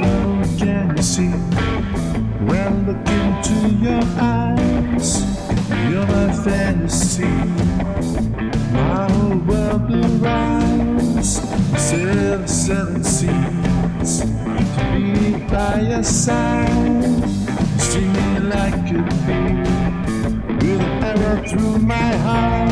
Can you see when look into your eyes? You're my fantasy. My whole world derives seven, seven seas to be by your side. Streaming like a bee with an arrow through my heart.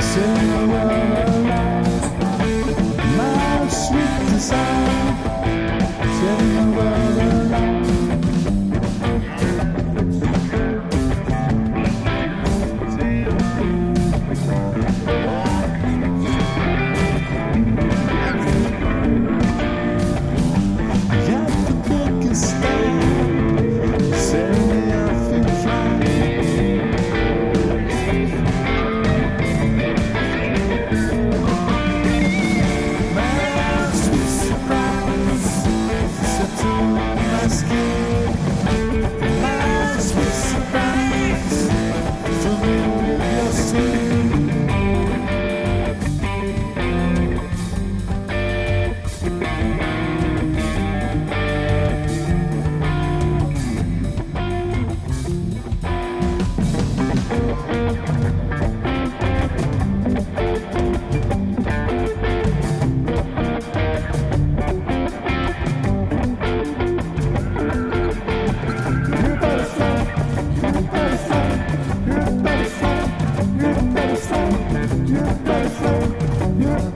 Silver. you're baseline, your.